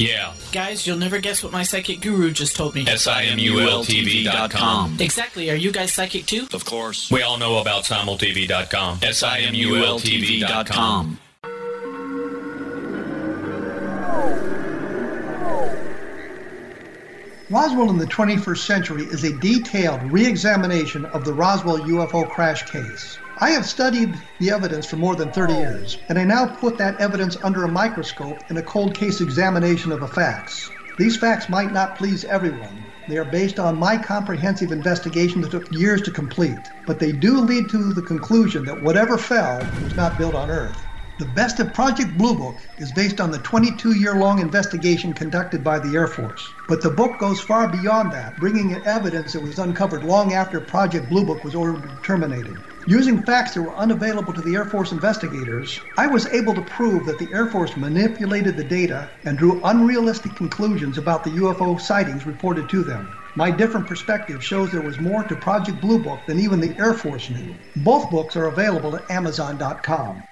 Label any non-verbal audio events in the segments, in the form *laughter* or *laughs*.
Yeah. Guys, you'll never guess what my psychic guru just told me. S-I-M-U-L-T-V.com. Exactly. Are you guys psychic too? Of course. We all know about simultv.com. S-I-M-U-L-T-V.com. Roswell in the 21st century is a detailed re examination of the Roswell UFO crash case. I have studied the evidence for more than 30 years, and I now put that evidence under a microscope in a cold case examination of the facts. These facts might not please everyone. They are based on my comprehensive investigation that took years to complete, but they do lead to the conclusion that whatever fell was not built on Earth. The Best of Project Blue Book is based on the 22 year long investigation conducted by the Air Force. But the book goes far beyond that, bringing in evidence that was uncovered long after Project Blue Book was ordered terminated. Using facts that were unavailable to the Air Force investigators, I was able to prove that the Air Force manipulated the data and drew unrealistic conclusions about the UFO sightings reported to them. My different perspective shows there was more to Project Blue Book than even the Air Force knew. Both books are available at Amazon.com.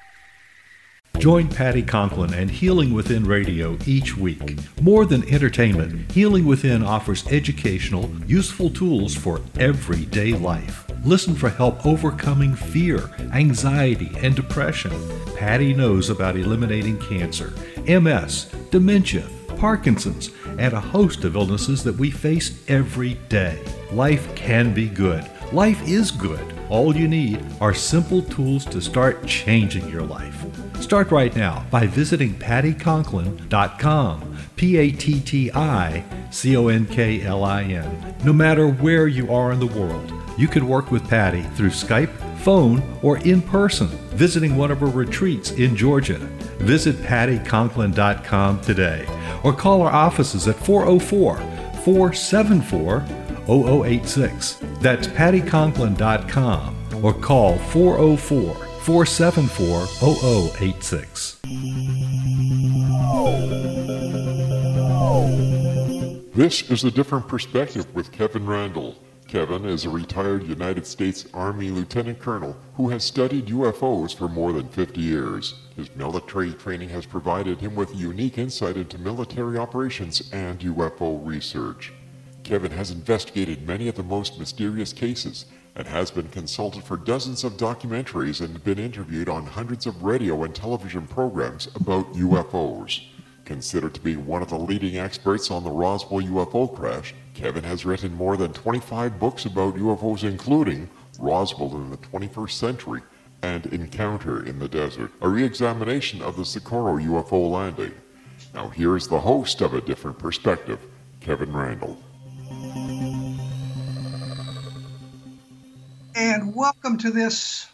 Join Patti Conklin and Healing Within Radio each week. More than entertainment, Healing Within offers educational, useful tools for everyday life. Listen for help overcoming fear, anxiety, and depression. Patti knows about eliminating cancer, MS, dementia, Parkinson's, and a host of illnesses that we face every day. Life can be good. Life is good. All you need are simple tools to start changing your life. Start right now by visiting patticonklin.com. P A T T I C O N K L I N. No matter where you are in the world, you can work with Patti through Skype, phone, or in person, visiting one of her retreats in Georgia. Visit patticonklin.com today or call our offices at 404 474 0086. That's patticonklin.com or call 404 474 0086. This is a different perspective with Kevin Randle. Kevin is a retired United States Army lieutenant colonel who has studied UFOs for more than 50 years. His military training has provided him with unique insight into military operations and UFO research. Kevin has investigated many of the most mysterious cases and has been consulted for dozens of documentaries and been interviewed on hundreds of radio and television programs about UFOs. Considered to be one of the leading experts on the Roswell UFO crash, Kevin has written more than 25 books about UFOs, including Roswell in the 21st Century and Encounter in the Desert, a re examination of the Socorro UFO landing. Now, here is the host of A Different Perspective, Kevin Randle. And welcome to this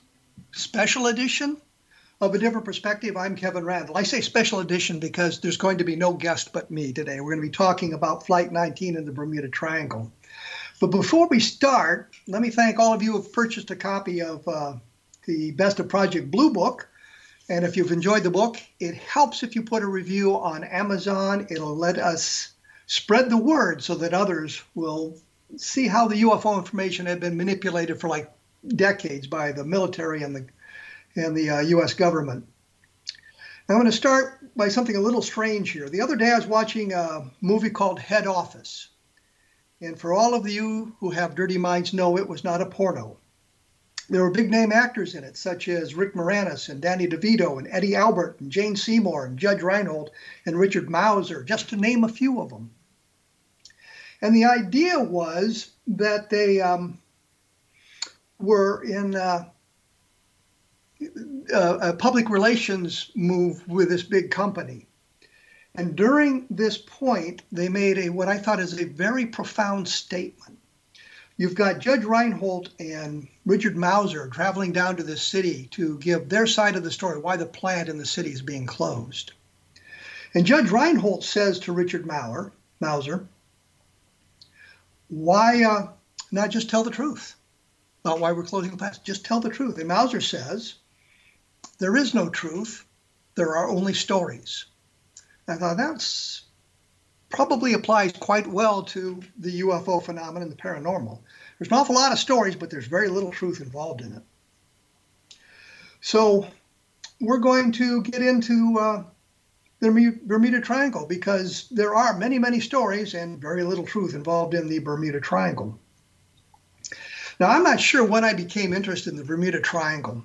special edition of A Different Perspective. I'm Kevin Randle. I say special edition because there's going to be no guest but me today. We're going to be talking about Flight 19 in the Bermuda Triangle. But before we start, let me thank all of you who have purchased a copy of uh, the Best of Project Blue Book. And if you've enjoyed the book, it helps if you put a review on Amazon. It'll let us spread the word so that others will see how the UFO information had been manipulated for like decades by the military and the and the uh, U.S. government. I'm going to start by something a little strange here. The other day I was watching a movie called Head Office. And for all of you who have dirty minds know it was not a porno. There were big name actors in it, such as Rick Moranis and Danny DeVito and Eddie Albert and Jane Seymour and Judge Reinhold and Richard Mauser, just to name a few of them. And the idea was that they um, were in uh, a public relations move with this big company. And during this point, they made a what I thought is a very profound statement. You've got Judge Reinhold and Richard Mauser traveling down to this city to give their side of the story why the plant in the city is being closed. And Judge Reinhold says to Richard Maurer, Masur, why uh, not just tell the truth about why we're closing the plant? Just tell the truth. And Mauser says, there is no truth. There are only stories. I thought that's probably applies quite well to the UFO phenomenon, the paranormal. There's an awful lot of stories, but there's very little truth involved in it. So we're going to get into uh, the Bermuda Triangle because there are many, many stories and very little truth involved in the Bermuda Triangle. Now, I'm not sure when I became interested in the Bermuda Triangle.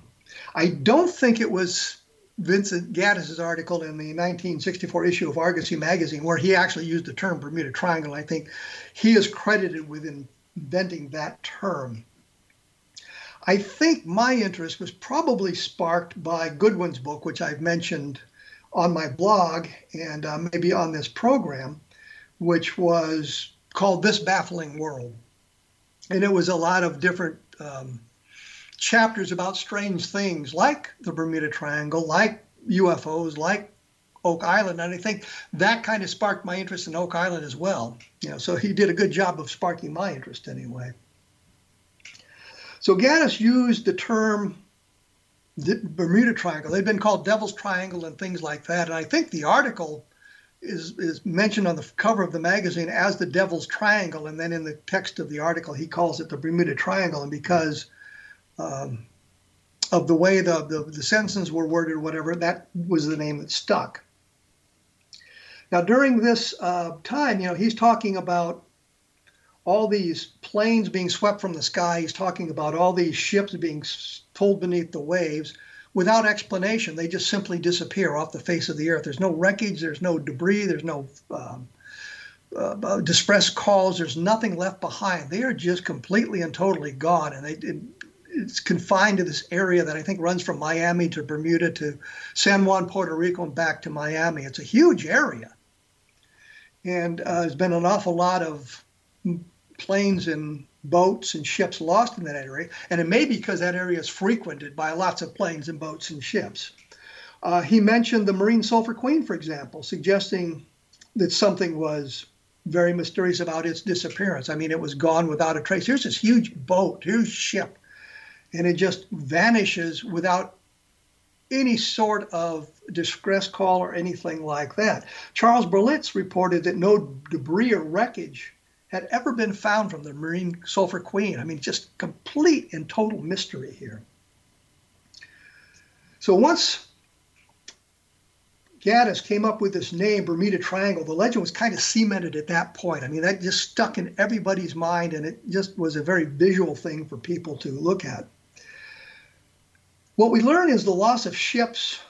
I don't think it was Vincent Gaddis's article in the 1964 issue of Argosy magazine, where he actually used the term Bermuda Triangle. I think he is credited with inventing that term. I think my interest was probably sparked by Godwin's book, which I've mentioned on my blog and uh, maybe on this program, which was called This Baffling World. And it was a lot of different um, chapters about strange things like the Bermuda Triangle, like UFOs, like Oak Island, and I think that kind of sparked my interest in Oak Island as well. You know, so he did a good job of sparking my interest anyway. So Gaddis used the term the Bermuda Triangle. They've been called Devil's Triangle and things like that. And I think the article is is mentioned on the cover of the magazine as the Devil's Triangle, and then in the text of the article he calls it the Bermuda Triangle. And because um, of the way the, the, the sentences were worded, or whatever, that was the name that stuck. Now, during this uh, time, you know, he's talking about all these planes being swept from the sky. He's talking about all these ships being pulled beneath the waves without explanation. They just simply disappear off the face of the earth. There's no wreckage, there's no debris, there's no um, uh, distress calls, there's nothing left behind. They are just completely and totally gone. And they, it, it's confined to this area that I think runs from Miami to Bermuda to San Juan, Puerto Rico, and back to Miami. It's a huge area. And uh, there's been an awful lot of planes and boats and ships lost in that area. And it may be because that area is frequented by lots of planes and boats and ships. Uh, he mentioned the Marine Sulphur Queen, for example, suggesting that something was very mysterious about its disappearance. I mean, it was gone without a trace. Here's this huge boat, huge ship and it just vanishes without any sort of distress call or anything like that. Charles Berlitz reported that no debris or wreckage had ever been found from the Marine Sulphur Queen. I mean, just complete and total mystery here. So once Gaddis came up with this name, Bermuda Triangle, the legend was kind of cemented at that point. I mean, that just stuck in everybody's mind, and it just was a very visual thing for people to look at. What we learn is the loss of ships,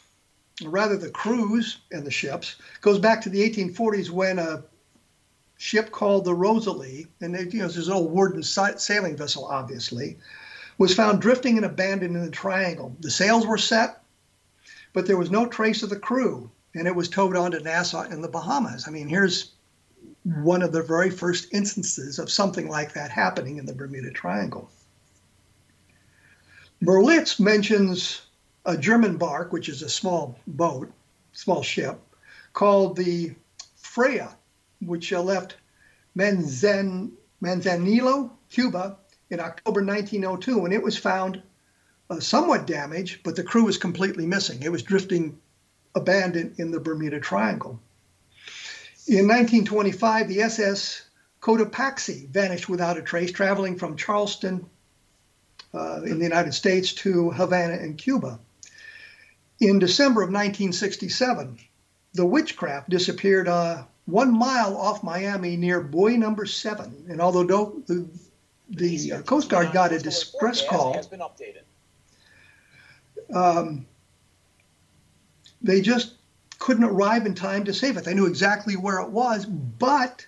or rather the crews and the ships, goes back to the 1840s when a ship called the Rosalie, and it, you know, this old wooden sailing vessel, obviously, was found drifting and abandoned in the triangle. The sails were set, but there was no trace of the crew, and it was towed on to Nassau in the Bahamas. I mean, here's one of the very first instances of something like that happening in the Bermuda Triangle. Berlitz mentions a German bark, which is a small boat, small ship, called the Freya, which left Manzan, Manzanillo, Cuba, in October 1902, and it was found uh, somewhat damaged, but the crew was completely missing. It was drifting abandoned in the Bermuda Triangle. In 1925, the SS Cotopaxi vanished without a trace, traveling from Charleston uh, in the United States to Havana and Cuba. In December of 1967, the Witchcraft disappeared uh, one mile off Miami near buoy number seven. And although the, the uh, Coast Guard got a distress call, has been updated. Um, they just couldn't arrive in time to save it. They knew exactly where it was, but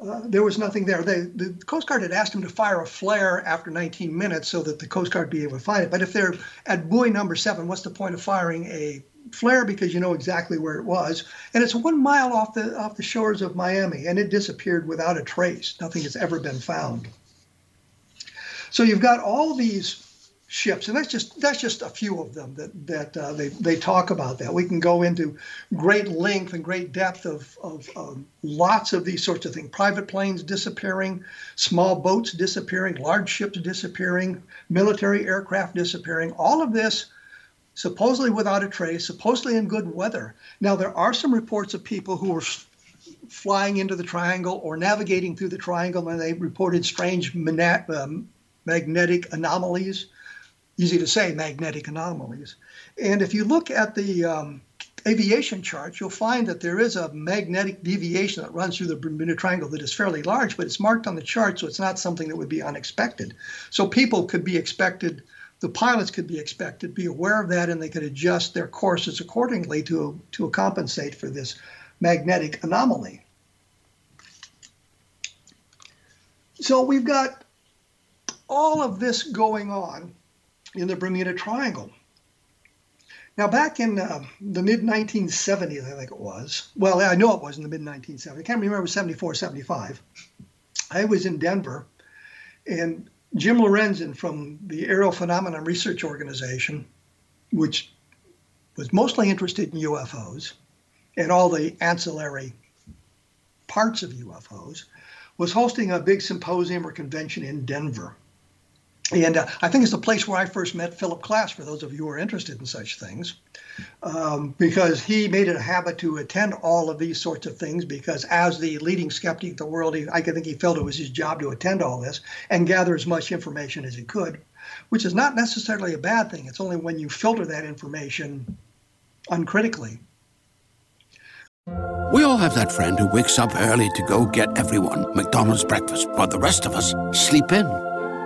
uh, there was nothing there. They, the Coast Guard had asked them to fire a flare after 19 minutes so that the Coast Guard be able to find it. But if they're at buoy number seven, what's the point of firing a flare because you know exactly where it was? And it's one mile off the off the shores of Miami, and it disappeared without a trace. Nothing has ever been found. So you've got all these ships, and that's just that's just a few of them that that uh, they they talk about. That we can go into great length and great depth of of um, lots of these sorts of things. Private planes disappearing, small boats disappearing, large ships disappearing, military aircraft disappearing. All of this supposedly without a trace, supposedly in good weather. Now there are some reports of people who were flying into the triangle or navigating through the triangle and they reported strange um, magnetic anomalies easy to say, magnetic anomalies. And if you look at the um, aviation charts, you'll find that there is a magnetic deviation that runs through the Bermuda Triangle that is fairly large, but it's marked on the chart, so it's not something that would be unexpected. So people could be expected, the pilots could be expected, to be aware of that, and they could adjust their courses accordingly to, to compensate for this magnetic anomaly. So we've got all of this going on in the Bermuda Triangle. Now, back in uh, the mid 1970s, I think it was, well, I know it was in the mid 1970s, I can't remember 74, 75. I was in Denver, and Jim Lorenzen from the Aerial Phenomenon Research Organization, which was mostly interested in UFOs and all the ancillary parts of UFOs, was hosting a big symposium or convention in Denver. And uh, I think it's the place where I first met Philip Klass, for those of you who are interested in such things, um, because he made it a habit to attend all of these sorts of things. Because as the leading skeptic of the world, he, I think he felt it was his job to attend all this and gather as much information as he could, which is not necessarily a bad thing. It's only when you filter that information uncritically. We all have that friend who wakes up early to go get everyone McDonald's breakfast, while the rest of us sleep in.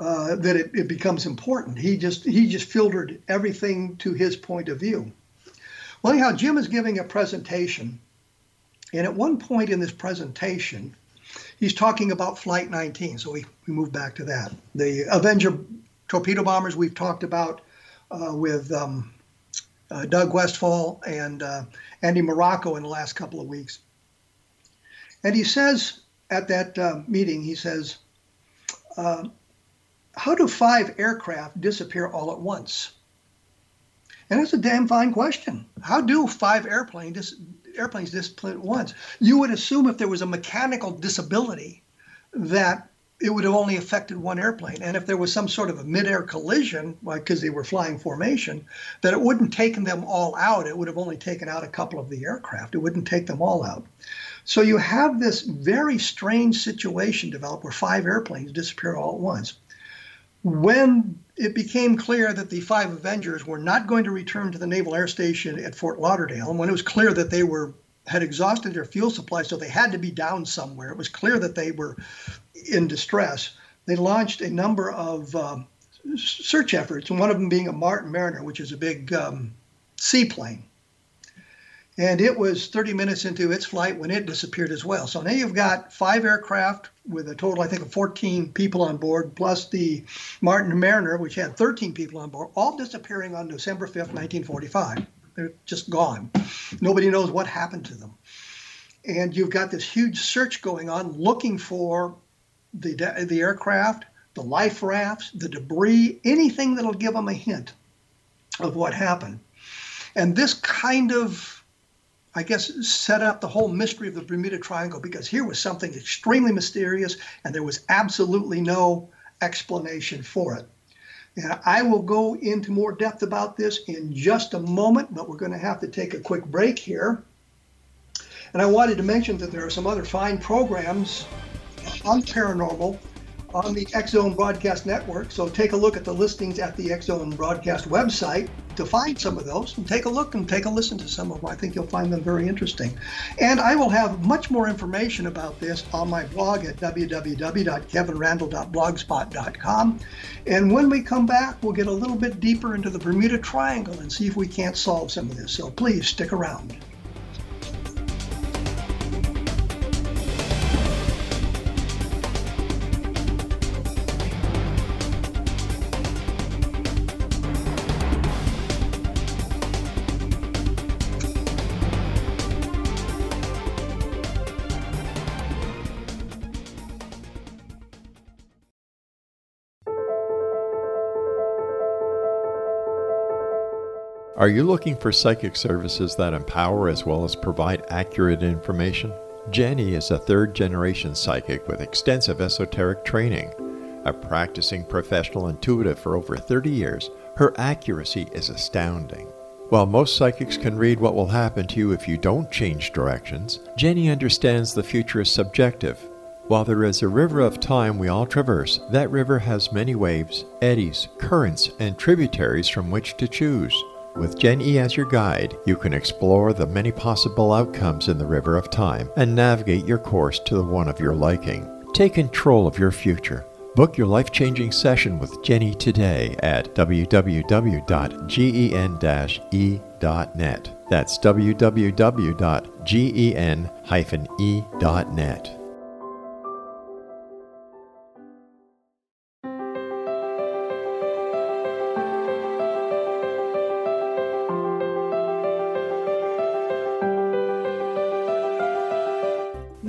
uh, that it, it becomes important. He just he just filtered everything to his point of view. Well, anyhow, Jim is giving a presentation, and at one point in this presentation, he's talking about Flight 19. So we, we move back to that. The Avenger torpedo bombers we've talked about uh, with um, uh, Doug Westfall and uh, Andy Morocco in the last couple of weeks. And he says at that uh, meeting, he says, uh, how do five aircraft disappear all at once? And that's a damn fine question. How do five airplane dis- airplanes disappear at once? You would assume if there was a mechanical disability that it would have only affected one airplane. And if there was some sort of a midair collision, because they were flying formation, that it wouldn't taken them all out. It would have only taken out a couple of the aircraft. It wouldn't take them all out. So you have this very strange situation develop where five airplanes disappear all at once when it became clear that the five Avengers were not going to return to the Naval Air Station at Fort Lauderdale, and when it was clear that they were had exhausted their fuel supply, so they had to be down somewhere, it was clear that they were in distress. They launched a number of um, search efforts, and one of them being a Martin Mariner, which is a big um, seaplane. And it was 30 minutes into its flight when it disappeared as well. So now you've got five aircraft with a total, I think, of 14 people on board, plus the Martin Mariner, which had 13 people on board, all disappearing on December 5th, 1945. They're just gone. Nobody knows what happened to them. And you've got this huge search going on looking for the, the aircraft, the life rafts, the debris, anything that'll give them a hint of what happened. And this kind of, I guess, set up the whole mystery of the Bermuda Triangle because here was something extremely mysterious and there was absolutely no explanation for it. And I will go into more depth about this in just a moment, but we're going to have to take a quick break here. And I wanted to mention that there are some other fine programs on paranormal on the Zone Broadcast Network. So take a look at the listings at the Zone Broadcast website to find some of those and take a look and take a listen to some of them. I think you'll find them very interesting. And I will have much more information about this on my blog at www.kevinrandle.blogspot.com. And when we come back, we'll get a little bit deeper into the Bermuda Triangle and see if we can't solve some of this. So please stick around. Are you looking for psychic services that empower as well as provide accurate information? Jenny is a third generation psychic with extensive esoteric training. A practicing professional intuitive for over 30 years, her accuracy is astounding. While most psychics can read what will happen to you if you don't change directions, Jenny understands the future is subjective. While there is a river of time we all traverse, that river has many waves, eddies, currents, and tributaries from which to choose. With Gen E as your guide, you can explore the many possible outcomes in the river of time and navigate your course to the one of your liking. Take control of your future. Book your life changing session with Jenny today at www.gen-e.net. That's www.gen-e.net.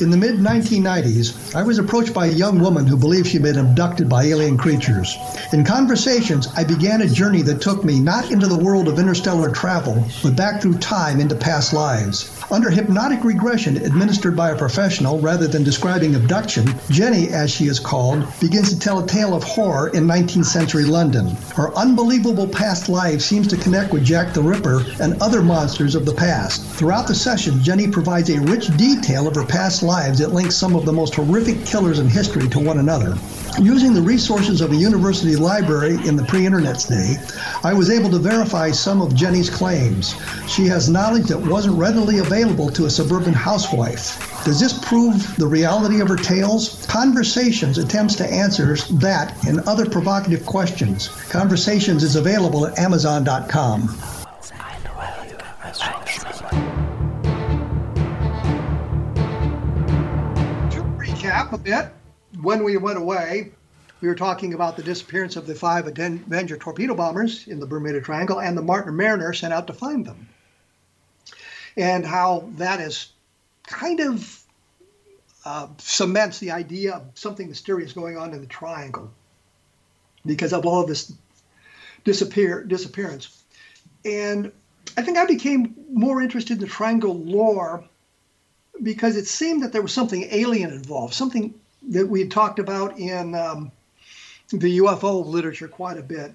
In the mid 1990s, I was approached by a young woman who believed she'd been abducted by alien creatures. In conversations, I began a journey that took me not into the world of interstellar travel, but back through time into past lives. Under hypnotic regression administered by a professional rather than describing abduction, Jenny, as she is called, begins to tell a tale of horror in 19th century London. Her unbelievable past life seems to connect with Jack the Ripper and other monsters of the past. Throughout the session, Jenny provides a rich detail of her past lives that links some of the most horrific killers in history to one another. Using the resources of a university library in the pre internet day, I was able to verify some of Jenny's claims. She has knowledge that wasn't readily available to a suburban housewife. Does this prove the reality of her tales? Conversations attempts to answer that and other provocative questions. Conversations is available at Amazon.com. a bit, when we went away, we were talking about the disappearance of the five Avenger torpedo bombers in the Bermuda Triangle and the Martin Mariner sent out to find them. And how that is kind of uh, cements the idea of something mysterious going on in the triangle because of all of this disappear disappearance. And I think I became more interested in the triangle lore because it seemed that there was something alien involved, something that we had talked about in um, the UFO literature quite a bit,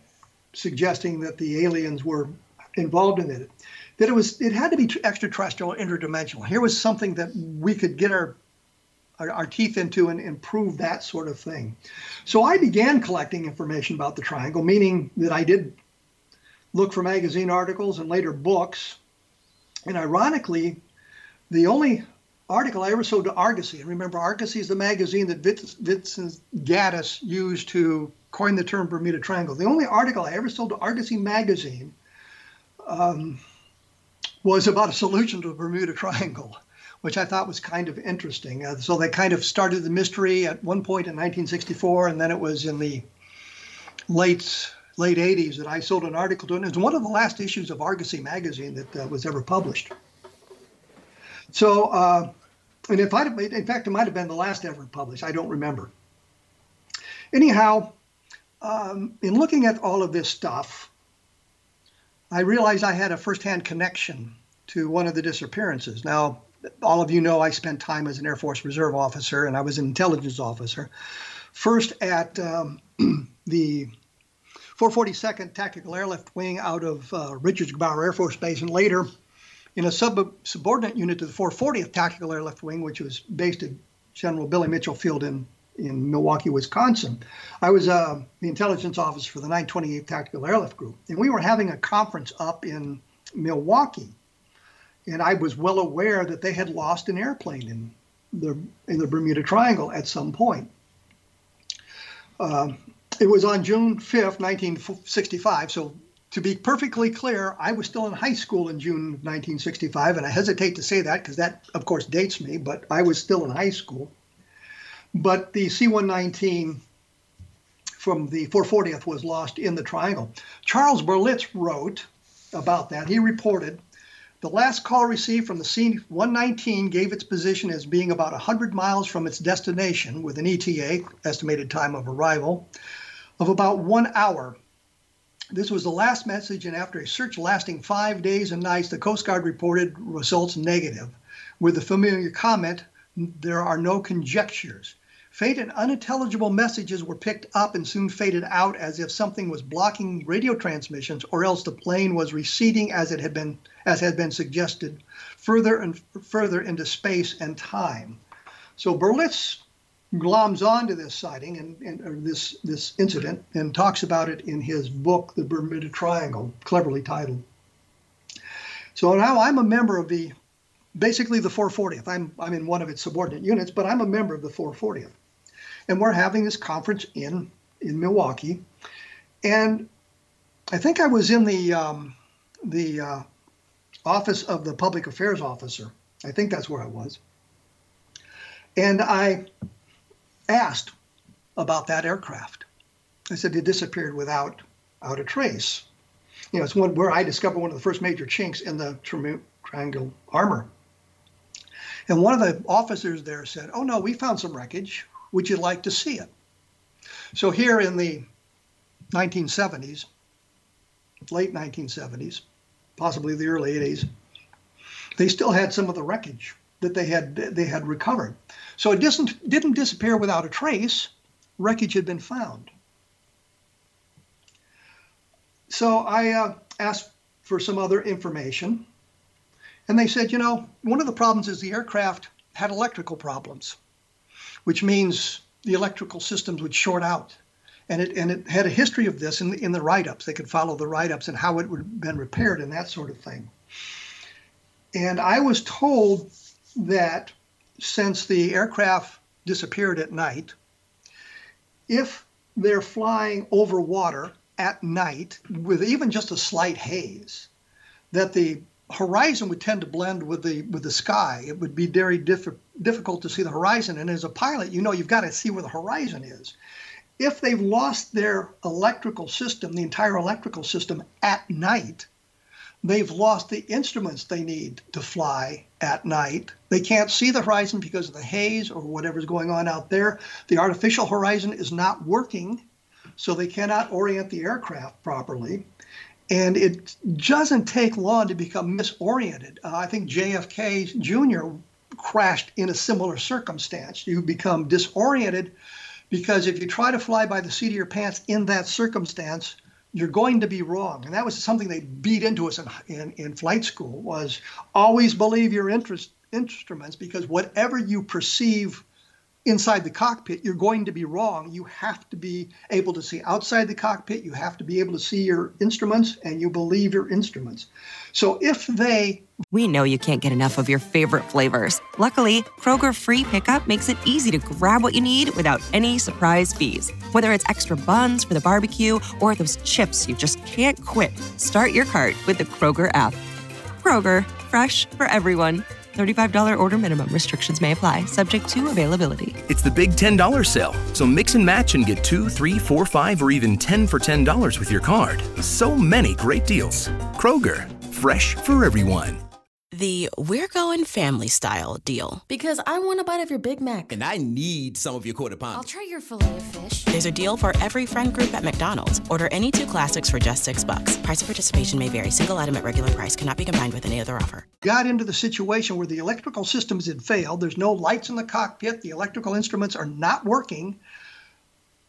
suggesting that the aliens were involved in it. That it was, it had to be extraterrestrial, interdimensional. Here was something that we could get our our, our teeth into and improve that sort of thing. So I began collecting information about the triangle, meaning that I did look for magazine articles and later books. And ironically, the only article I ever sold to Argosy, and remember, Argosy is the magazine that Vincent Gaddis used to coin the term Bermuda Triangle. The only article I ever sold to Argosy magazine um, was about a solution to the Bermuda Triangle which I thought was kind of interesting. Uh, so they kind of started the mystery at one point in 1964, and then it was in the late late 80s that I sold an article to it. It was one of the last issues of Argosy magazine that uh, was ever published. So, uh, and if I, in fact, it might have been the last ever published. I don't remember. Anyhow, um, in looking at all of this stuff, I realized I had a firsthand connection to one of the disappearances. Now, all of you know I spent time as an Air Force Reserve officer and I was an intelligence officer. First at um, *clears throat* the 442nd Tactical Airlift Wing out of uh, Richards Gebaur Air Force Base, and later in a sub- subordinate unit to the 440th Tactical Airlift Wing, which was based at General Billy Mitchell Field in, in Milwaukee, Wisconsin. I was uh, the intelligence officer for the 928th Tactical Airlift Group, and we were having a conference up in Milwaukee and I was well aware that they had lost an airplane in the in the Bermuda Triangle at some point. Uh, it was on June 5th, 1965. So to be perfectly clear, I was still in high school in June 1965, and I hesitate to say that because that, of course, dates me. But I was still in high school. But the C-119 from the 440th was lost in the Triangle. Charles Berlitz wrote about that. He reported the last call received from the C-119 gave its position as being about 100 miles from its destination with an ETA, estimated time of arrival, of about one hour. This was the last message, and after a search lasting five days and nights, the Coast Guard reported results negative, with the familiar comment, there are no conjectures. Faint and unintelligible messages were picked up and soon faded out as if something was blocking radio transmissions or else the plane was receding as it had been as had been suggested further and further into space and time. So Berlitz gloms onto this sighting and, and this this incident and talks about it in his book The Bermuda Triangle, cleverly titled. So now I'm a member of the basically the 440th. I'm I'm in one of its subordinate units, but I'm a member of the 440th and we're having this conference in in Milwaukee, and I think I was in the um, the uh, office of the public affairs officer. I think that's where I was, and I asked about that aircraft. I said it disappeared without out a trace. You know, it's one where I discovered one of the first major chinks in the triangle armor. And one of the officers there said, "Oh no, we found some wreckage. Would you like to see it? So here in the 1970s, late 1970s, possibly the early 80s, they still had some of the wreckage that they had they had recovered. So it didn't didn't disappear without a trace. Wreckage had been found. So I uh, asked for some other information, and they said, you know, one of the problems is the aircraft had electrical problems which means the electrical systems would short out. And it, and it had a history of this in the, in the write ups. They could follow the write ups and how it would have been repaired and that sort of thing. And I was told that since the aircraft disappeared at night, if they're flying over water at night with even just a slight haze, that the horizon would tend to blend with the with the sky. It would be very diff- difficult to see the horizon. And as a pilot, you know you've got to see where the horizon is. If they've lost their electrical system, the entire electrical system at night, They've lost the instruments they need to fly at night. They can't see the horizon because of the haze or whatever's going on out there. The artificial horizon is not working, so they cannot orient the aircraft properly. And it doesn't take long to become misoriented. Uh, I think JFK Jr. crashed in a similar circumstance. You become disoriented because if you try to fly by the seat of your pants in that circumstance, you're going to be wrong. And that was something they beat into us in, in, in flight school was always believe your interest, instruments because whatever you perceive inside the cockpit, you're going to be wrong. You have to be able to see outside the cockpit. You have to be able to see your instruments and you believe your instruments. So if they. We know you can't get enough of your favorite flavors. Luckily, Kroger Free Pickup makes it easy to grab what you need without any surprise fees. Whether it's extra buns for the barbecue or those chips you just can't quit, start your cart with the Kroger app. Kroger, fresh for everyone. $35 order minimum. Restrictions may apply, subject to availability. It's the big $10 sale, so mix and match and get two, three, four, five, or even 10 for $10 with your card. So many great deals. Kroger, fresh for everyone. The We're Going Family Style deal. Because I want a bite of your Big Mac. And I need some of your quarter pound. I'll try your filet of fish. There's a deal for every friend group at McDonald's. Order any two classics for just six bucks. Price of participation may vary. Single item at regular price cannot be combined with any other offer. Got into the situation where the electrical systems had failed. There's no lights in the cockpit. The electrical instruments are not working.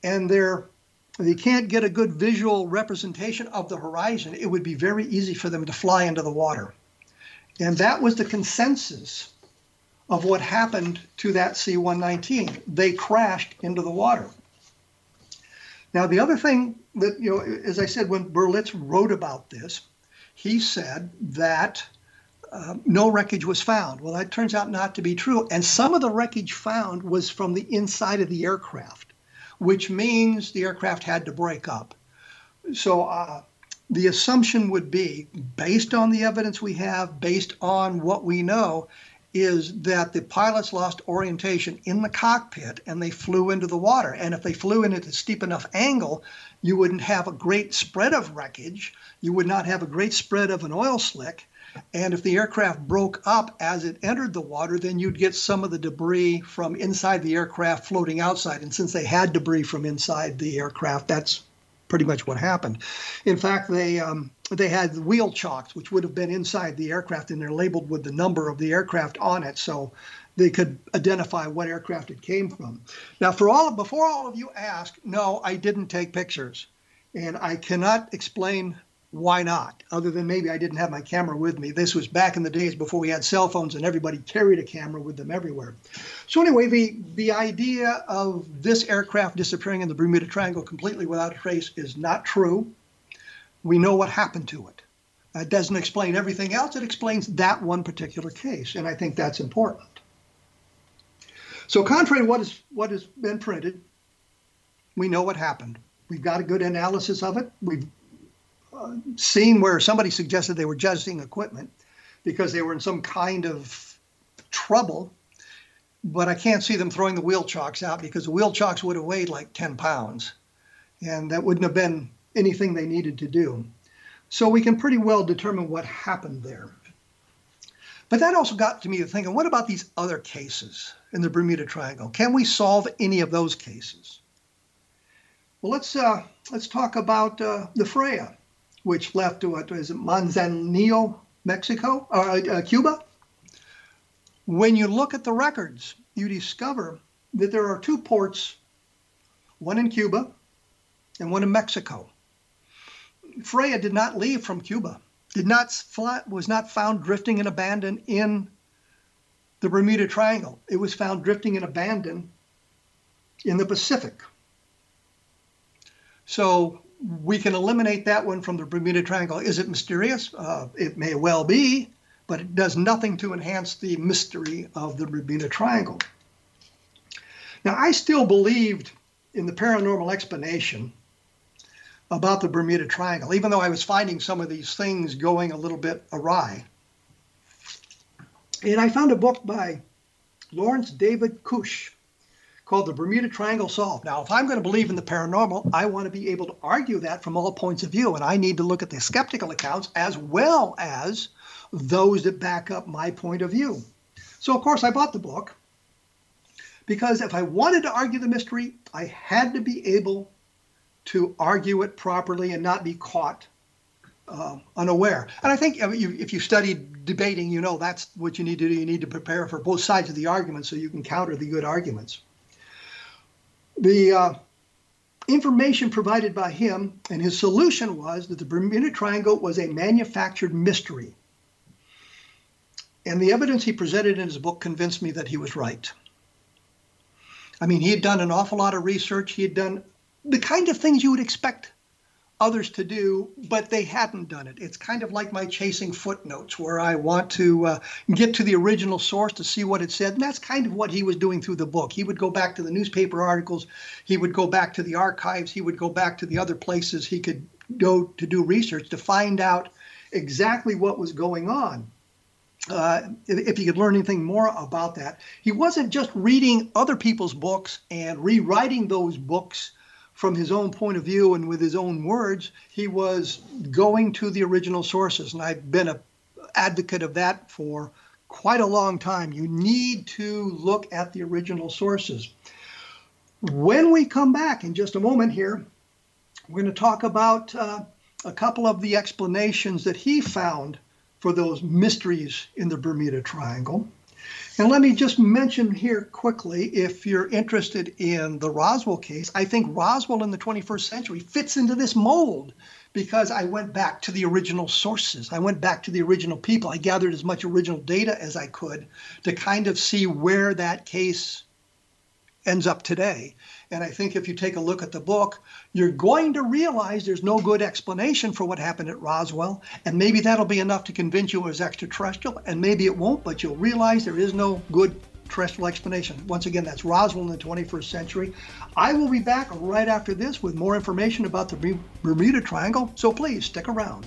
And they're they can't get a good visual representation of the horizon, it would be very easy for them to fly into the water. And that was the consensus of what happened to that C 119. They crashed into the water. Now, the other thing that, you know, as I said, when Berlitz wrote about this, he said that uh, no wreckage was found. Well, that turns out not to be true. And some of the wreckage found was from the inside of the aircraft, which means the aircraft had to break up. So, uh, the assumption would be, based on the evidence we have, based on what we know, is that the pilots lost orientation in the cockpit and they flew into the water. And if they flew in at a steep enough angle, you wouldn't have a great spread of wreckage. You would not have a great spread of an oil slick. And if the aircraft broke up as it entered the water, then you'd get some of the debris from inside the aircraft floating outside. And since they had debris from inside the aircraft, that's pretty much what happened. In fact, they um, they had wheel chocks, which would have been inside the aircraft, and they're labeled with the number of the aircraft on it, so they could identify what aircraft it came from. Now, for all before all of you ask, no, I didn't take pictures, and I cannot explain why not? Other than maybe I didn't have my camera with me. This was back in the days before we had cell phones and everybody carried a camera with them everywhere. So anyway, the the idea of this aircraft disappearing in the Bermuda Triangle completely without a trace is not true. We know what happened to it. It doesn't explain everything else. It explains that one particular case, and I think that's important. So contrary to what is what has been printed, we know what happened. We've got a good analysis of it. We've scene where somebody suggested they were judging equipment because they were in some kind of trouble. But I can't see them throwing the wheel chocks out because the wheel chocks would have weighed like 10 pounds. And that wouldn't have been anything they needed to do. So we can pretty well determine what happened there. But that also got to me to thinking what about these other cases in the Bermuda Triangle? Can we solve any of those cases? Well, let's, uh, let's talk about uh, the Freya which left to what it, Manzanillo, Mexico, or uh, uh, Cuba. When you look at the records, you discover that there are two ports, one in Cuba and one in Mexico. Freya did not leave from Cuba, did not fly, was not found drifting and abandoned in the Bermuda Triangle. It was found drifting and abandoned in the Pacific. So we can eliminate that one from the Bermuda Triangle. Is it mysterious? Uh, it may well be, but it does nothing to enhance the mystery of the Bermuda Triangle. Now, I still believed in the paranormal explanation about the Bermuda Triangle, even though I was finding some of these things going a little bit awry. And I found a book by Lawrence David Kusche called the Bermuda Triangle Solved. Now, if I'm going to believe in the paranormal, I want to be able to argue that from all points of view, and I need to look at the skeptical accounts as well as those that back up my point of view. So, of course, I bought the book because if I wanted to argue the mystery, I had to be able to argue it properly and not be caught uh, unaware. And I think if you study debating, you know that's what you need to do. You need to prepare for both sides of the argument so you can counter the good arguments. The uh, information provided by him and his solution was that the Bermuda Triangle was a manufactured mystery. And the evidence he presented in his book convinced me that he was right. I mean, he had done an awful lot of research. He had done the kind of things you would expect others to do, but they hadn't done it. It's kind of like my chasing footnotes, where I want to uh, get to the original source to see what it said. And that's kind of what he was doing through the book. He would go back to the newspaper articles, he would go back to the archives, he would go back to the other places he could go to do research to find out exactly what was going on. Uh, if he could learn anything more about that, he wasn't just reading other people's books and rewriting those books from his own point of view and with his own words, he was going to the original sources. And I've been an advocate of that for quite a long time. You need to look at the original sources. When we come back in just a moment here, we're going to talk about uh, a couple of the explanations that he found for those mysteries in the Bermuda Triangle. And let me just mention here quickly if you're interested in the Roswell case, I think Roswell in the 21st century fits into this mold because I went back to the original sources. I went back to the original people. I gathered as much original data as I could to kind of see where that case ends up today. And I think if you take a look at the book, you're going to realize there's no good explanation for what happened at Roswell. And maybe that'll be enough to convince you it was extraterrestrial, and maybe it won't, but you'll realize there is no good terrestrial explanation. Once again, that's Roswell in the 21st century. I will be back right after this with more information about the Bermuda Triangle, so please stick around.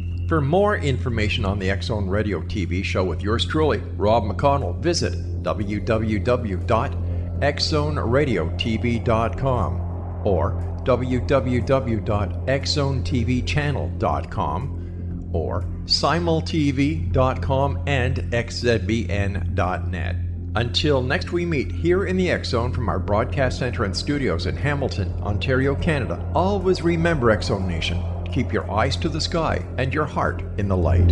For more information on the Zone Radio TV show with yours truly, Rob McConnell, visit www.xzoneradiotv.com or www.xzonetvchannel.com or simultv.com and xzbn.net. Until next we meet here in the Zone from our broadcast center and studios in Hamilton, Ontario, Canada, always remember Zone Nation. Keep your eyes to the sky and your heart in the light.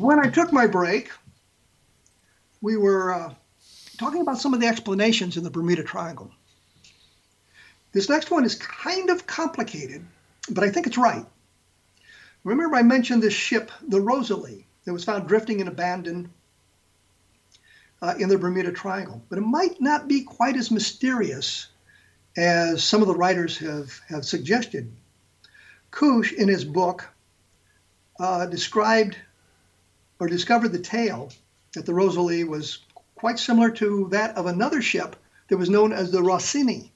When I took my break, we were uh, talking about some of the explanations in the Bermuda Triangle. This next one is kind of complicated, but I think it's right. Remember, I mentioned this ship, the Rosalie, that was found drifting and abandoned uh, in the Bermuda Triangle. But it might not be quite as mysterious as some of the writers have, have suggested. Kusche, in his book, uh, described or discovered the tale that the Rosalie was quite similar to that of another ship that was known as the Rossini.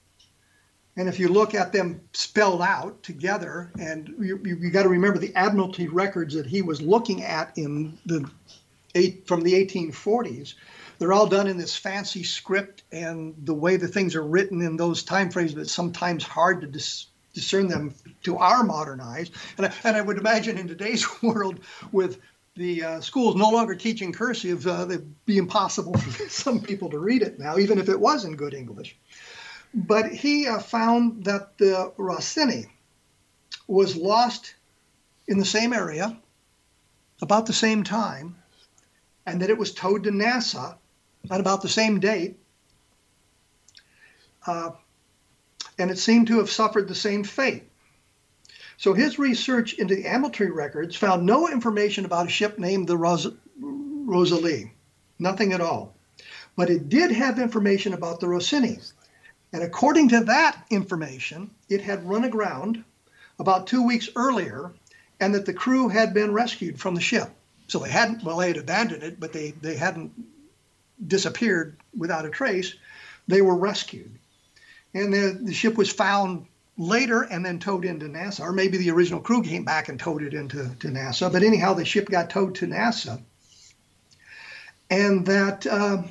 And if you look at them spelled out together, and you, you, you got to remember the Admiralty records that he was looking at in the eight, from the 1840s, they're all done in this fancy script, and the way the things are written in those time frames, it's sometimes hard to dis, discern them to our modern eyes. And I, and I would imagine in today's *laughs* world, with the uh, schools no longer teaching cursive, uh, it'd be impossible *laughs* for some people to read it now, even if it was in good English. But he uh, found that the Rossini was lost in the same area about the same time, and that it was towed to Nassau at about the same date. Uh, and it seemed to have suffered the same fate. So his research into the Admiralty records found no information about a ship named the Ros- Rosalie, nothing at all. But it did have information about the Rossini. And according to that information, it had run aground about two weeks earlier and that the crew had been rescued from the ship. So they hadn't, well, they had abandoned it, but they, they hadn't disappeared without a trace. They were rescued. And the, the ship was found later and then towed into Nassau, or maybe the original crew came back and towed it into to Nassau. But anyhow, the ship got towed to Nassau, and that uh,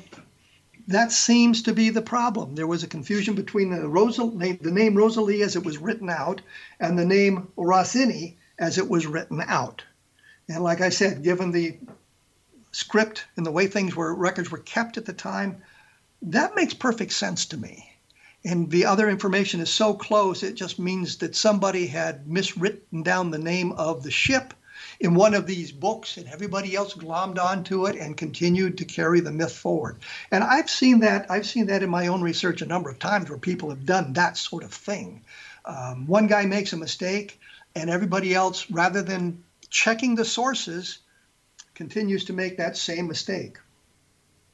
that seems to be the problem. There was a confusion between the, Rosal- the name Rosalie as it was written out and the name Rossini as it was written out. And like I said, given the script and the way things were, records were kept at the time, that makes perfect sense to me. And the other information is so close, it just means that somebody had miswritten down the name of the ship in one of these books, and everybody else glommed onto it and continued to carry the myth forward. And I've seen that. I've seen that in my own research a number of times where people have done that sort of thing. Um, one guy makes a mistake, and everybody else, rather than checking the sources, continues to make that same mistake.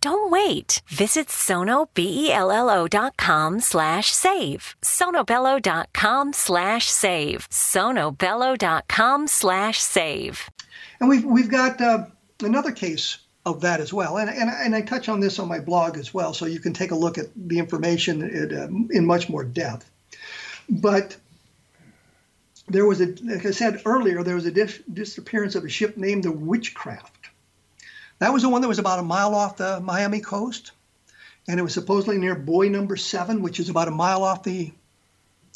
Don't wait. Visit sonobello.com slash save. sonobello.com slash save. sonobello.com slash save. And we've, we've got uh, another case of that as well. And, and, and I touch on this on my blog as well, so you can take a look at the information in, uh, in much more depth. But there was a, like I said earlier, there was a dis- disappearance of a ship named the Witchcraft. That was the one that was about a mile off the Miami coast, and it was supposedly near buoy number seven, which is about a mile off the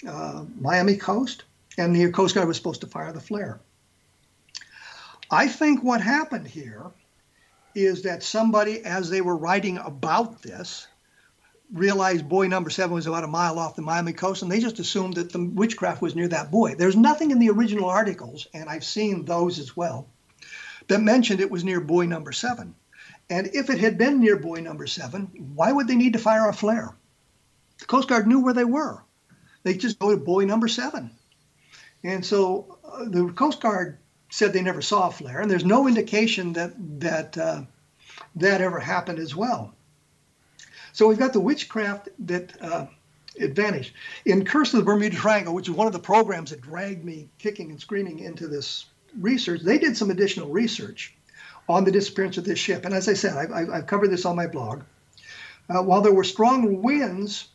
uh, Miami coast, and the Coast Guard was supposed to fire the flare. I think what happened here is that somebody, as they were writing about this, realized buoy number seven was about a mile off the Miami coast, and they just assumed that the witchcraft was near that buoy. There's nothing in the original articles, and I've seen those as well, that mentioned it was near buoy number seven. And if it had been near buoy number seven, why would they need to fire a flare? The Coast Guard knew where they were. They just go to buoy number seven. And so uh, the Coast Guard said they never saw a flare, and there's no indication that that uh, that ever happened as well. So we've got the witchcraft that uh. In Curse of the Bermuda Triangle, which is one of the programs that dragged me kicking and screaming into this research, they did some additional research on the disappearance of this ship. And as I said, I, have covered this on my blog. Uh, while there were strong winds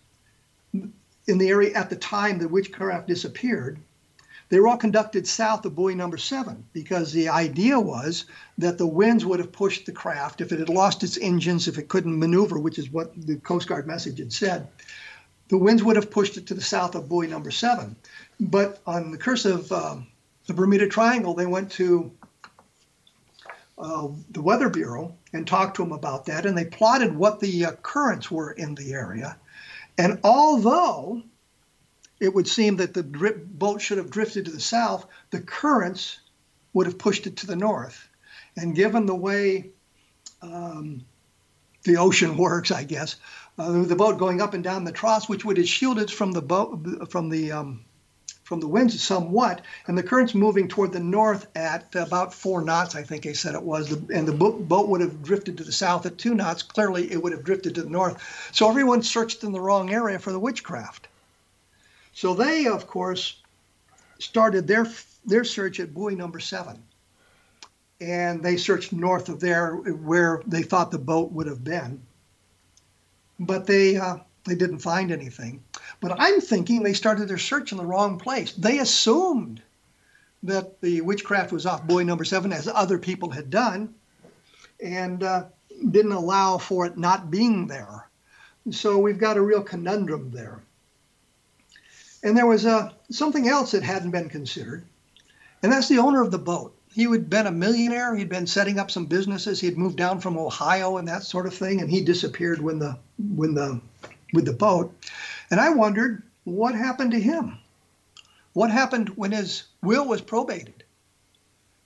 in the area at the time the witchcraft disappeared, they were all conducted south of buoy number seven because the idea was that the winds would have pushed the craft if it had lost its engines, if it couldn't maneuver, which is what the Coast Guard message had said. The winds would have pushed it to the south of buoy number seven. But on the curse of um, the Bermuda Triangle, they went to uh, the Weather Bureau and talked to them about that, and they plotted what the uh, currents were in the area. And although it would seem that the boat should have drifted to the south, the currents would have pushed it to the north. And given the way um, the ocean *laughs* works, I guess, uh, the boat going up and down the troughs, which would have shielded from the boat from the um, from the winds somewhat, and the currents moving toward the north at about four knots, I think they said it was, and the boat would have drifted to the south at two knots. Clearly, it would have drifted to the north. So everyone searched in the wrong area for the witchcraft. So they, of course, started their their search at buoy number seven, and they searched north of there where they thought the boat would have been, but they uh, they didn't find anything. But I'm thinking they started their search in the wrong place. They assumed that the witchcraft was off buoy number seven, as other people had done, and uh, didn't allow for it not being there. So we've got a real conundrum there. And there was uh, something else that hadn't been considered, and that's the owner of the boat. He had been a millionaire. He'd been setting up some businesses. He had moved down from Ohio and that sort of thing, and he disappeared when the when the with the boat. And I wondered what happened to him. What happened when his will was probated?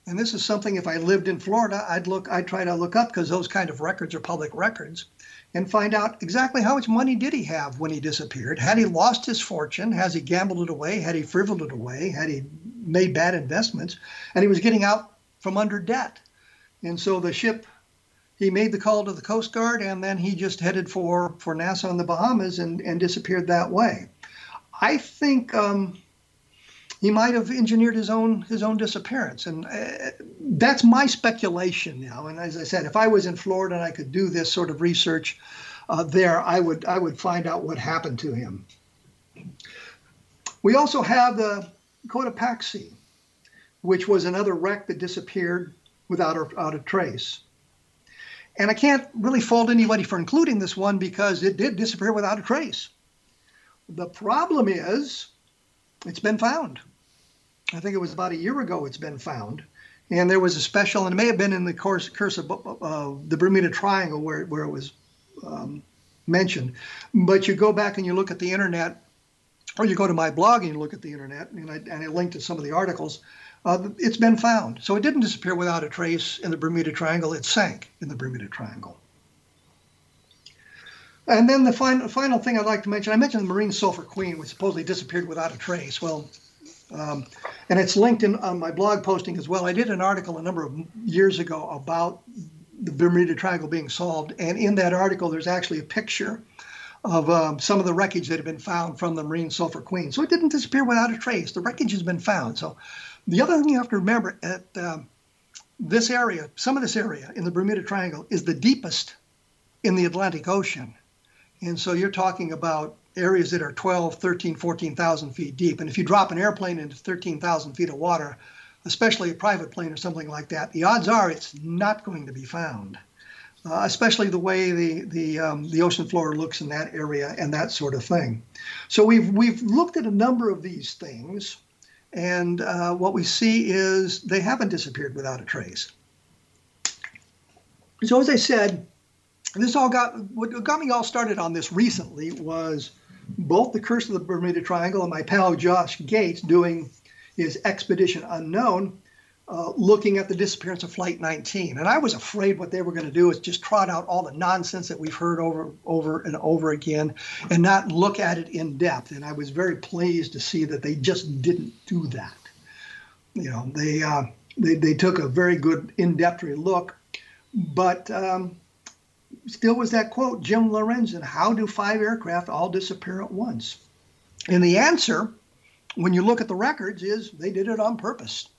And this is something if I lived in Florida, I'd look I'd try to look up because those kind of records are public records and find out exactly how much money did he have when he disappeared. Had he lost his fortune? Has he gambled it away? Had he frivoled it away? Had he made bad investments? And he was getting out from under debt. And so the ship, he made the call to the Coast Guard, and then he just headed for for Nassau in the Bahamas and, and disappeared that way. I think um, he might have engineered his own his own disappearance, and uh, that's my speculation now. And as I said, if I was in Florida and I could do this sort of research uh, there, I would I would find out what happened to him. We also have the Cotopaxi, which was another wreck that disappeared without a, without a trace. And I can't really fault anybody for including this one because it did disappear without a trace. The problem is it's been found. I think it was about a year ago it's been found. And there was a special, and it may have been in the course, curse of uh, the Bermuda Triangle where, where it was um, mentioned. But you go back and you look at the internet, or you go to my blog and you look at the internet, and I, and I linked to some of the articles. Uh, it's been found. So it didn't disappear without a trace in the Bermuda Triangle, it sank in the Bermuda Triangle. And then the final, final thing I'd like to mention, I mentioned the Marine Sulphur Queen, which supposedly disappeared without a trace. Well, um, and it's linked in on my blog posting as well. I did an article a number of years ago about the Bermuda Triangle being solved, and in that article, there's actually a picture of um, some of the wreckage that had been found from the Marine Sulphur Queen. So it didn't disappear without a trace. The wreckage has been found. So the other thing you have to remember at um, this area, some of this area in the Bermuda Triangle, is the deepest in the Atlantic Ocean. And so you're talking about areas that are 12, 13, 14,000 feet deep. And if you drop an airplane into 13,000 feet of water, especially a private plane or something like that, the odds are it's not going to be found. uh, especially the way the the um, the ocean floor looks in that area and that sort of thing. So we've we've looked at a number of these things, and uh, what we see is they haven't disappeared without a trace. So as I said, this all got what got me all started on this recently was both the Curse of the Bermuda Triangle and my pal Josh Gates doing his Expedition Unknown uh, looking at the disappearance of Flight 19. And I was afraid what they were going to do is just trot out all the nonsense that we've heard over, over and over again and not look at it in depth. And I was very pleased to see that they just didn't do that. You know, they, uh, they, they took a very good in-depth look, but um, still was that quote, Jim Lorenzen, how do five aircraft all disappear at once? And the answer, when you look at the records, is they did it on purpose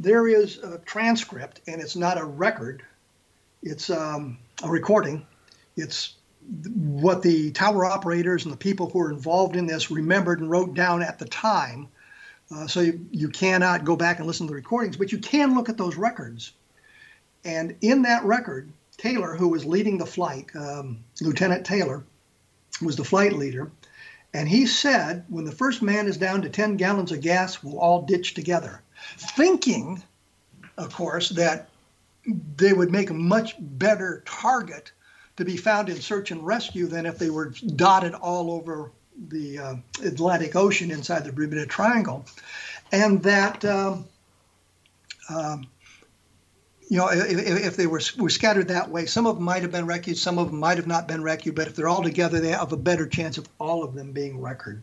there is a transcript, and it's not a record, it's um, a recording. It's what the tower operators and the people who were involved in this remembered and wrote down at the time. Uh, so you, you cannot go back and listen to the recordings, but you can look at those records. And in that record, Taylor, who was leading the flight, um, Lieutenant Taylor, was the flight leader, and he said, when the first man is down to 10 gallons of gas, we'll all ditch together thinking, of course, that they would make a much better target to be found in search and rescue than if they were dotted all over the uh, Atlantic Ocean inside the Bermuda Triangle. And that, um, um, you know, if, if, they were, were scattered that way, some of them might have been rescued, some of them might have not been rescued, but if they're all together, they have a better chance of all of them being rescued.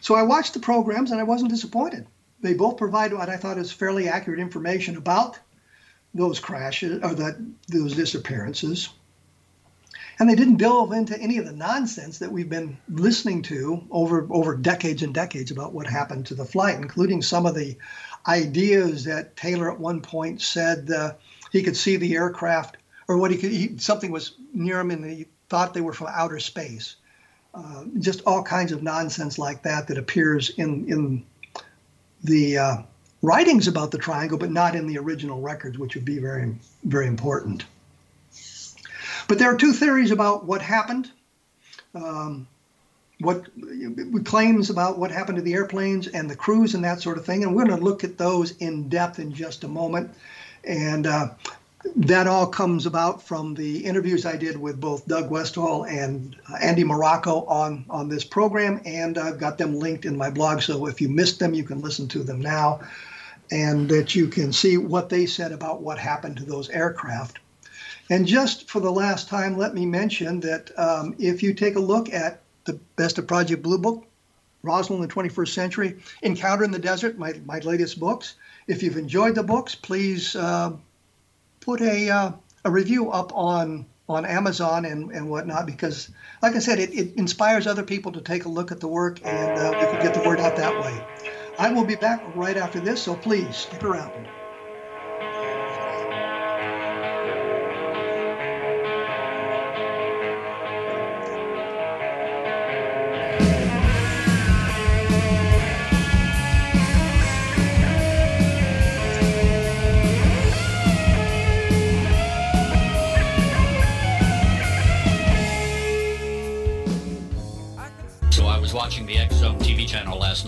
So I watched the programs and I wasn't disappointed they both provide what I thought is fairly accurate information about those crashes or that those disappearances. And they didn't delve into any of the nonsense that we've been listening to over over decades and decades about what happened to the flight, including some of the ideas that Taylor at one point said uh, he could see the aircraft or what he could he, something was near him and he thought they were from outer space. Uh, just all kinds of nonsense like that that appears in in the uh, writings about the triangle, but not in the original records, which would be very, very important. But there are two theories about what happened. Um, what claims about what happened to the airplanes and the crews and that sort of thing. And we're going to look at those in depth in just a moment. And uh, that all comes about from the interviews I did with both Doug Westfall and uh, Andy Morocco on, on this program, and I've got them linked in my blog. So if you missed them, you can listen to them now, and that you can see what they said about what happened to those aircraft. And just for the last time, let me mention that um, if you take a look at the Best of Project Blue Book, Roswell in the 21st Century, Encounter in the Desert, my, my latest books, if you've enjoyed the books, please. Uh, put a uh, a review up on on Amazon and, and whatnot because, like I said, it, it inspires other people to take a look at the work and uh, we can get the word out that way. I will be back right after this, so please stick around.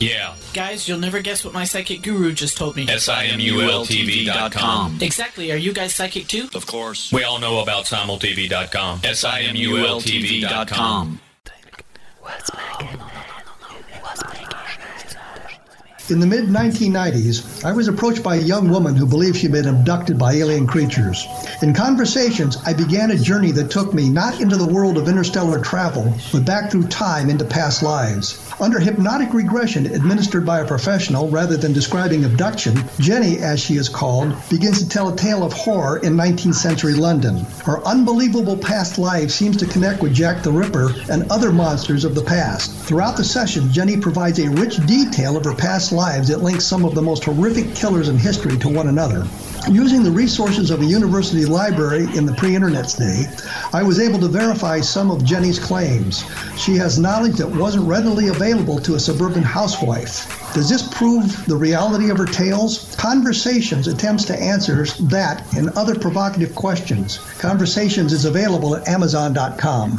Yeah. Guys, you'll never guess what my psychic guru just told me. SIMULTV.com. Exactly. Are you guys psychic too? Of course. We all know about SimulTV.com. SIMULTV.com. What's making? What's making? In the mid 1990s, I was approached by a young woman who believed she'd been abducted by alien creatures. In conversations, I began a journey that took me not into the world of interstellar travel, but back through time into past lives. Under hypnotic regression administered by a professional rather than describing abduction, Jenny, as she is called, begins to tell a tale of horror in 19th century London. Her unbelievable past life seems to connect with Jack the Ripper and other monsters of the past. Throughout the session, Jenny provides a rich detail of her past lives that links some of the most horrific killers in history to one another. Using the resources of a university library in the pre internet day, I was able to verify some of Jenny's claims. She has knowledge that wasn't readily available to a suburban housewife. Does this prove the reality of her tales? Conversations attempts to answer that and other provocative questions. Conversations is available at Amazon.com.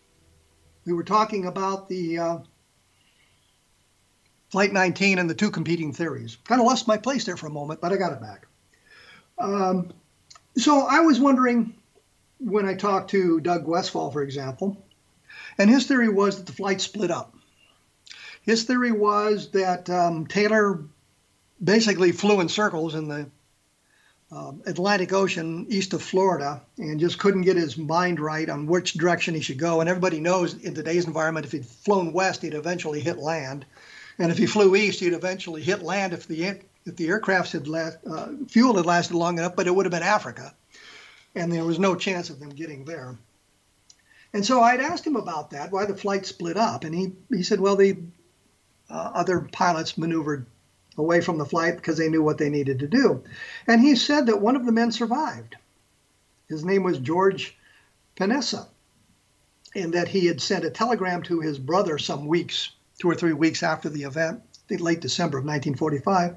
we were talking about the uh, Flight 19 and the two competing theories. Kind of lost my place there for a moment, but I got it back. Um, so I was wondering when I talked to Doug Westfall, for example, and his theory was that the flight split up. His theory was that um, Taylor basically flew in circles in the uh, Atlantic Ocean east of Florida and just couldn't get his mind right on which direction he should go. And everybody knows in today's environment, if he'd flown west, he'd eventually hit land. And if he flew east, he'd eventually hit land if the if the aircraft had uh, fuel had lasted long enough, but it would have been Africa, and there was no chance of them getting there. And so I'd asked him about that, why the flight split up, and he he said, well, the uh, other pilots maneuvered away from the flight because they knew what they needed to do. And he said that one of the men survived. His name was George Panessa, and that he had sent a telegram to his brother some weeks, two or three weeks after the event, late December of 1945,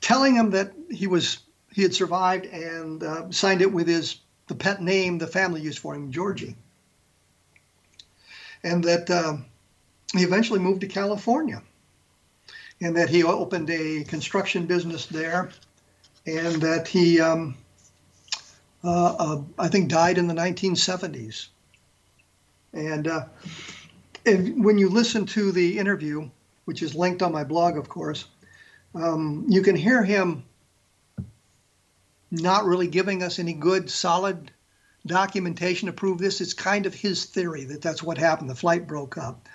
telling him that he was he had survived and uh, signed it with his the pet name the family used for him, Georgie, and that uh, he eventually moved to California and that he opened a construction business there, and that he, um, uh, uh, I think, died in the 1970s. And, uh, and, when you listen to the interview, which is linked on my blog, of course, um, you can hear him not really giving us any good, solid documentation to prove this. It's kind of his theory that that's what happened. The flight broke up.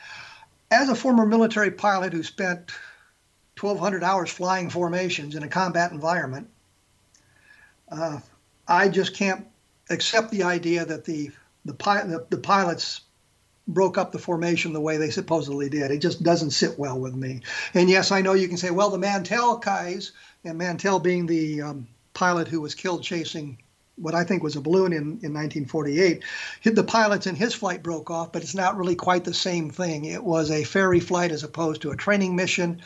As a former military pilot who spent 1,200 hours flying formations in a combat environment, uh, I just can't accept the idea that the the, the the pilots broke up the formation the way they supposedly did. It just doesn't sit well with me. And yes, I know you can say, well, the Mantell guys, and Mantell being the um, pilot who was killed chasing what I think was a balloon in, in 1948, hit the pilots and his flight broke off, but it's not really quite the same thing. It was a ferry flight as opposed to a training mission,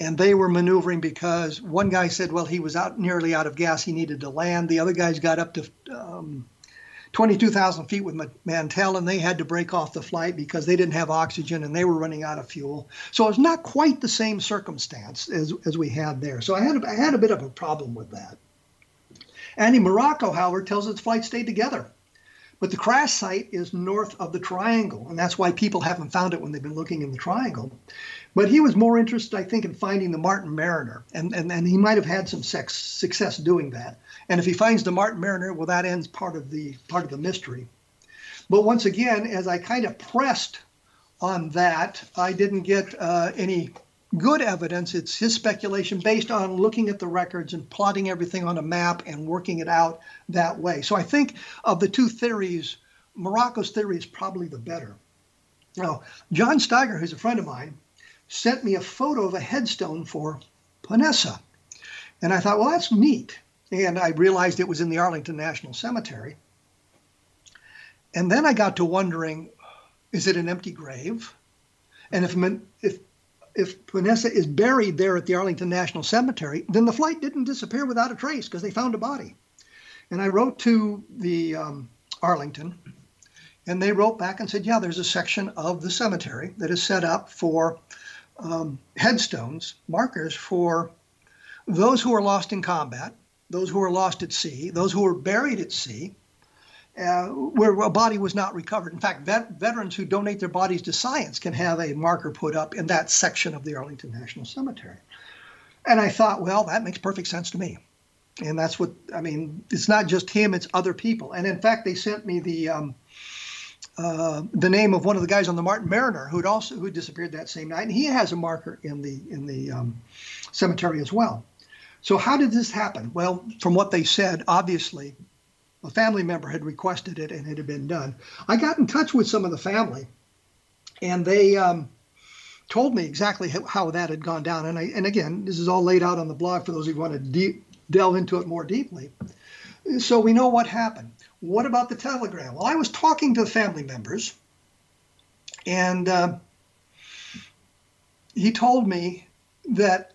and they were maneuvering because one guy said, well, he was out nearly out of gas, he needed to land. The other guys got up to um, 22,000 feet with Mantell, and they had to break off the flight because they didn't have oxygen and they were running out of fuel. So it's not quite the same circumstance as, as we had there. So I had a, I had a bit of a problem with that. Andy Morocco, however, tells us flight stayed together. But the crash site is north of the triangle, and that's why people haven't found it when they've been looking in the triangle. But he was more interested, I think, in finding the Martin Mariner, and, and, and he might have had some sex, success doing that. And if he finds the Martin Mariner, well, that ends part of the part of the mystery. But once again, as I kind of pressed on that, I didn't get uh, any good evidence. It's his speculation based on looking at the records and plotting everything on a map and working it out that way. So I think of the two theories, Morocco's theory is probably the better. Now, John Steiger, who's a friend of mine, sent me a photo of a headstone for Panessa. And I thought, well, that's neat. And I realized it was in the Arlington National Cemetery. And then I got to wondering, is it an empty grave? And if if if Panessa is buried there at the Arlington National Cemetery, then the flight didn't disappear without a trace because they found a body. And I wrote to the um, Arlington, and they wrote back and said, yeah, there's a section of the cemetery that is set up for um, headstones, markers for those who are lost in combat, those who are lost at sea, those who are buried at sea, uh, where a body was not recovered. In fact, vet- veterans who donate their bodies to science can have a marker put up in that section of the Arlington National Cemetery. And I thought, well, that makes perfect sense to me. And that's what, I mean, it's not just him, it's other people. And in fact, they sent me the, um, uh, the name of one of the guys on the Martin Mariner who'd also who disappeared that same night, and he has a marker in the in the um, cemetery as well. So how did this happen? Well, from what they said, obviously a family member had requested it and it had been done. I got in touch with some of the family, and they um, told me exactly how, how, that had gone down. And I, and again, this is all laid out on the blog for those who want to de- delve into it more deeply. So we know what happened. What about the telegram? Well, I was talking to the family members, and uh, he told me that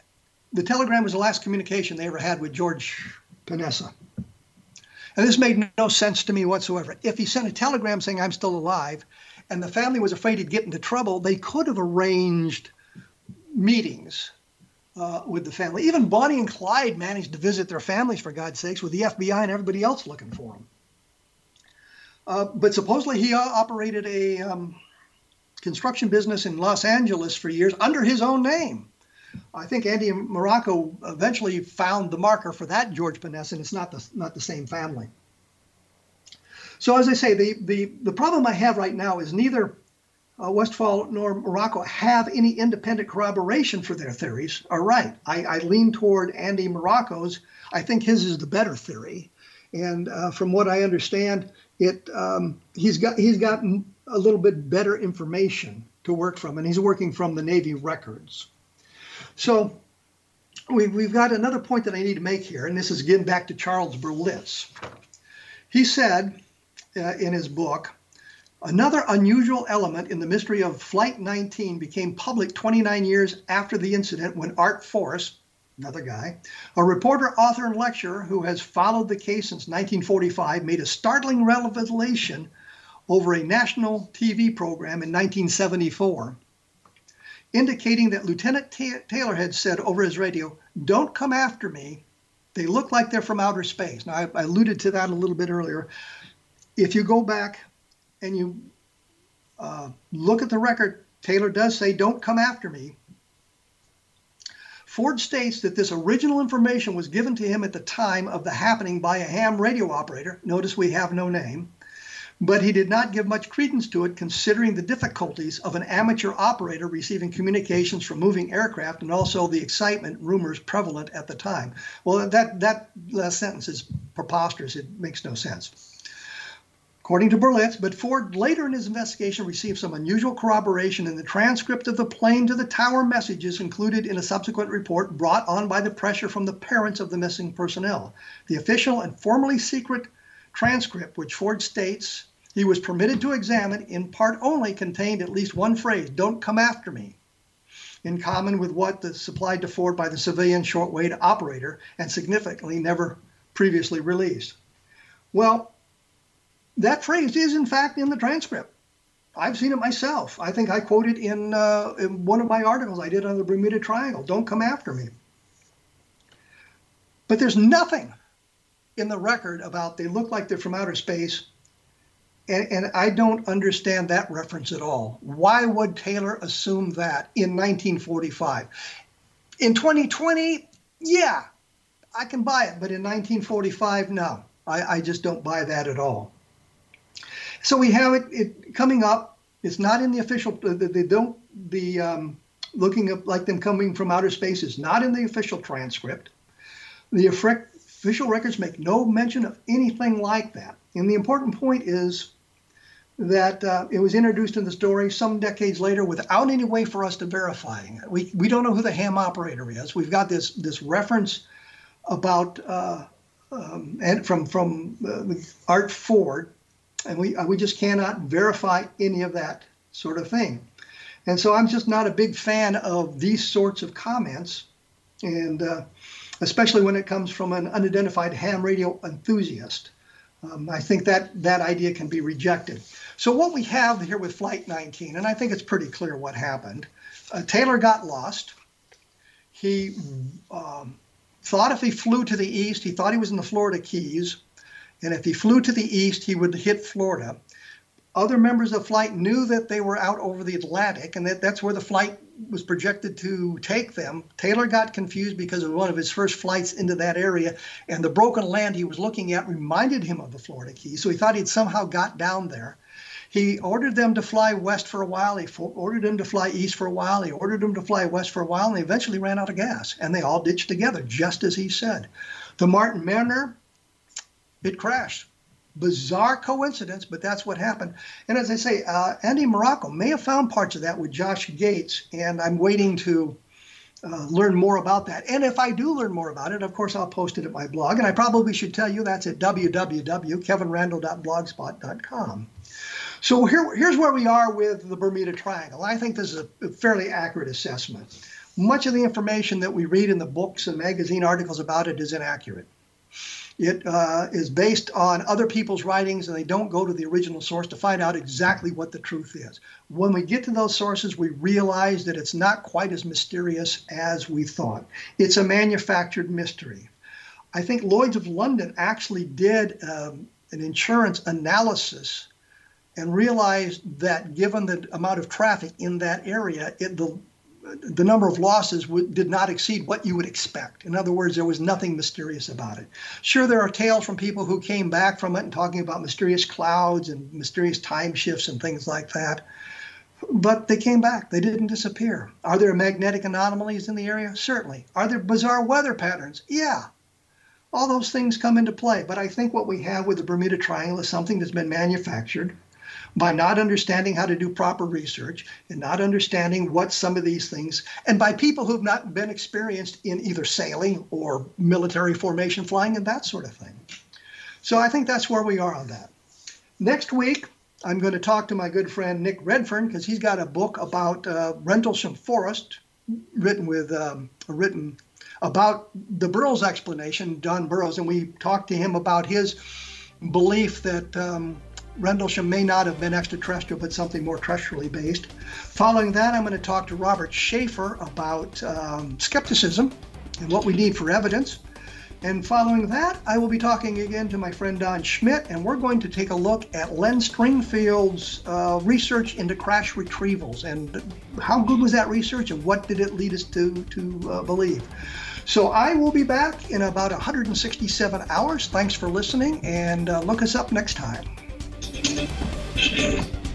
the telegram was the last communication they ever had with George Panessa. And this made no sense to me whatsoever. If he sent a telegram saying I'm still alive and the family was afraid he'd get into trouble, they could have arranged meetings uh, with the family. Even Bonnie and Clyde managed to visit their families, for God's sakes, with the FBI and everybody else looking for them. Uh, but supposedly he uh, operated a um, construction business in Los Angeles for years under his own name. I think Andy Morocco eventually found the marker for that George Panessa, and it's not the not the same family. So as I say, the the the problem I have right now is neither uh, Westfall nor Morocco have any independent corroboration for their theories. Are right. I, I lean toward Andy Morocco's. I think his is the better theory, and uh, from what I understand, it um, he's got he's gotten a little bit better information to work from, and he's working from the Navy records. So we, we've got another point that I need to make here, and this is getting back to Charles Berlitz. He said uh, in his book, another unusual element in the mystery of Flight 19 became public 29 years after the incident when Art Ford, another guy, a reporter, author, and lecturer who has followed the case since 1945, made a startling revelation over a national TV program in 1974 indicating that Lieutenant Taylor had said over his radio, Don't come after me. They look like they're from outer space. Now, I, I alluded to that a little bit earlier. If you go back and you uh, look at the record, Taylor does say, Don't come after me. Ford states that this original information was given to him at the time of the happening by a ham radio operator. Notice we have no name but he did not give much credence to it considering the difficulties of an amateur operator receiving communications from moving aircraft and also the excitement rumors prevalent at the time. Well, that, that last sentence is preposterous. It makes no sense. According to Berlitz, but Ford later in his investigation received some unusual corroboration in the transcript of the plane to the tower messages included in a subsequent report brought on by the pressure from the parents of the missing personnel. The official and formally secret transcript, which Ford states he was permitted to examine, in part only, contained at least one phrase don't come after me, in common with what the supplied to Ford by the civilian shortwave operator and significantly never previously released. Well, that phrase is in fact in the transcript. I've seen it myself. I think I quoted in, uh, in one of my articles I did on the Bermuda Triangle don't come after me. But there's nothing in the record about they look like they're from outer space And, and, I don't understand that reference at all. Why would Taylor assume that in 1945? In 2020, yeah, I can buy it, but in 1945, no. I, I just don't buy that at all. So we have it, it coming up. It's not in the official. They don't. The um, looking up like them coming from outer space is not in the official transcript. The official records make no mention of anything like that. And the important point is that uh, it was introduced in the story some decades later without any way for us to verify it. We, we don't know who the ham operator is. We've got this this reference about uh, um, and from from uh, Art Ford, and we uh, we just cannot verify any of that sort of thing. And so I'm just not a big fan of these sorts of comments, and uh, especially when it comes from an unidentified ham radio enthusiast. Um, I think that that idea can be rejected. So what we have here with Flight 19, and I think it's pretty clear what happened. Uh, Taylor got lost. He um, thought if he flew to the east, he thought he was in the Florida Keys, and if he flew to the east, he would hit Florida. Other members of flight knew that they were out over the Atlantic and that that's where the flight was projected to take them. Taylor got confused because of one of his first flights into that area, and the broken land he was looking at reminded him of the Florida Keys, so he thought he'd somehow got down there. He ordered them to fly west for a while. He ordered them to fly east for a while. He ordered them to fly west for a while, and they eventually ran out of gas, and they all ditched together, just as he said. The Martin Mariner, it crashed. Bizarre coincidence, but that's what happened. And as I say, uh, Andy Marocco may have found parts of that with Josh Gates, and I'm waiting to uh, learn more about that. And if I do learn more about it, of course, I'll post it at my blog. And I probably should tell you that's at www.kevinrandle.blogspot.com. So here, here's where we are with the Bermuda Triangle. I think this is a fairly accurate assessment. Much of the information that we read in the books and magazine articles about it is inaccurate. It uh, is based on other people's writings, and they don't go to the original source to find out exactly what the truth is. When we get to those sources, we realize that it's not quite as mysterious as we thought. It's a manufactured mystery. I think Lloyd's of London actually did um, an insurance analysis and realized that given the amount of traffic in that area, it, the the number of losses did not exceed what you would expect. In other words, there was nothing mysterious about it. Sure, there are tales from people who came back from it and talking about mysterious clouds and mysterious time shifts and things like that. But they came back. They didn't disappear. Are there magnetic anomalies in the area? Certainly. Are there bizarre weather patterns? Yeah. All those things come into play. But I think what we have with the Bermuda Triangle is something that's been manufactured by not understanding how to do proper research and not understanding what some of these things, and by people who've not been experienced in either sailing or military formation flying and that sort of thing. So I think that's where we are on that. Next week, I'm going to talk to my good friend Nick Redfern because he's got a book about uh, Rendlesham Forest, written with um, written about the Burroughs explanation, Don Burroughs, and we talked to him about his belief that um, Rendlesham may not have been extraterrestrial, but something more terrestrially based. Following that, I'm going to talk to Robert Sheaffer about um, skepticism and what we need for evidence. And following that, I will be talking again to my friend Don Schmidt, and we're going to take a look at Len Stringfield's uh, research into crash retrievals and how good was that research and what did it lead us to, to uh, believe. So I will be back in about 167 hours. Thanks for listening, and uh, look us up next time. Thank you.